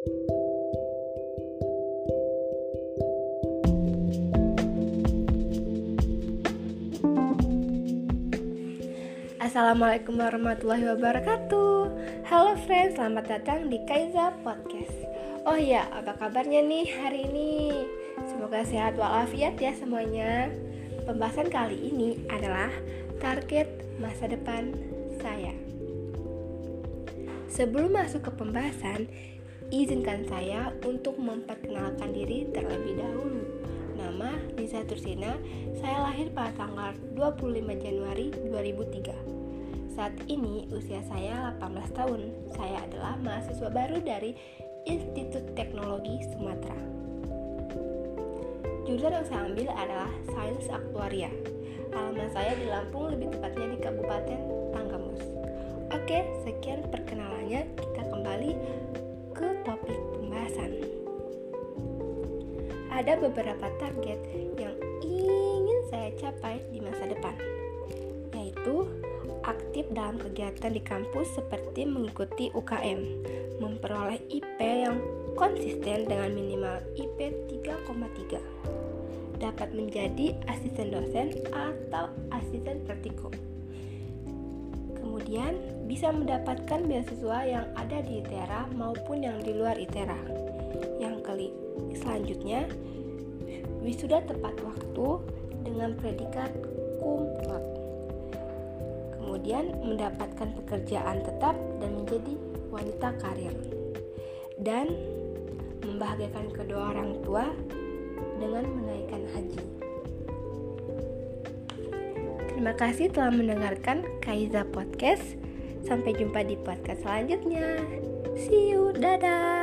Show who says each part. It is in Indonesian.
Speaker 1: Assalamualaikum warahmatullahi wabarakatuh. Halo friends, selamat datang di Kaiza Podcast. Oh ya, apa kabarnya nih hari ini? Semoga sehat walafiat ya semuanya. Pembahasan kali ini adalah target masa depan saya. Sebelum masuk ke pembahasan, izinkan saya untuk memperkenalkan diri terlebih dahulu Nama Lisa Tursina, saya lahir pada tanggal 25 Januari 2003 saat ini usia saya 18 tahun. Saya adalah mahasiswa baru dari Institut Teknologi Sumatera. Jurusan yang saya ambil adalah Sains Aktuaria. Alamat saya di Lampung, lebih tepatnya di Kabupaten Tanggamus. Oke, sekian perkenalannya. Kita kembali Ada beberapa target yang ingin saya capai di masa depan, yaitu aktif dalam kegiatan di kampus seperti mengikuti UKM, memperoleh IP yang konsisten dengan minimal IP 3,3, dapat menjadi asisten dosen atau asisten praktikum. Kemudian bisa mendapatkan beasiswa yang ada di ITERA maupun yang di luar ITERA. Yang kali selanjutnya wisuda tepat waktu dengan predikat cum laude kemudian mendapatkan pekerjaan tetap dan menjadi wanita karir dan membahagiakan kedua orang tua dengan menaikkan haji. Terima kasih telah mendengarkan Kaiza Podcast. Sampai jumpa di podcast selanjutnya. See you, dadah.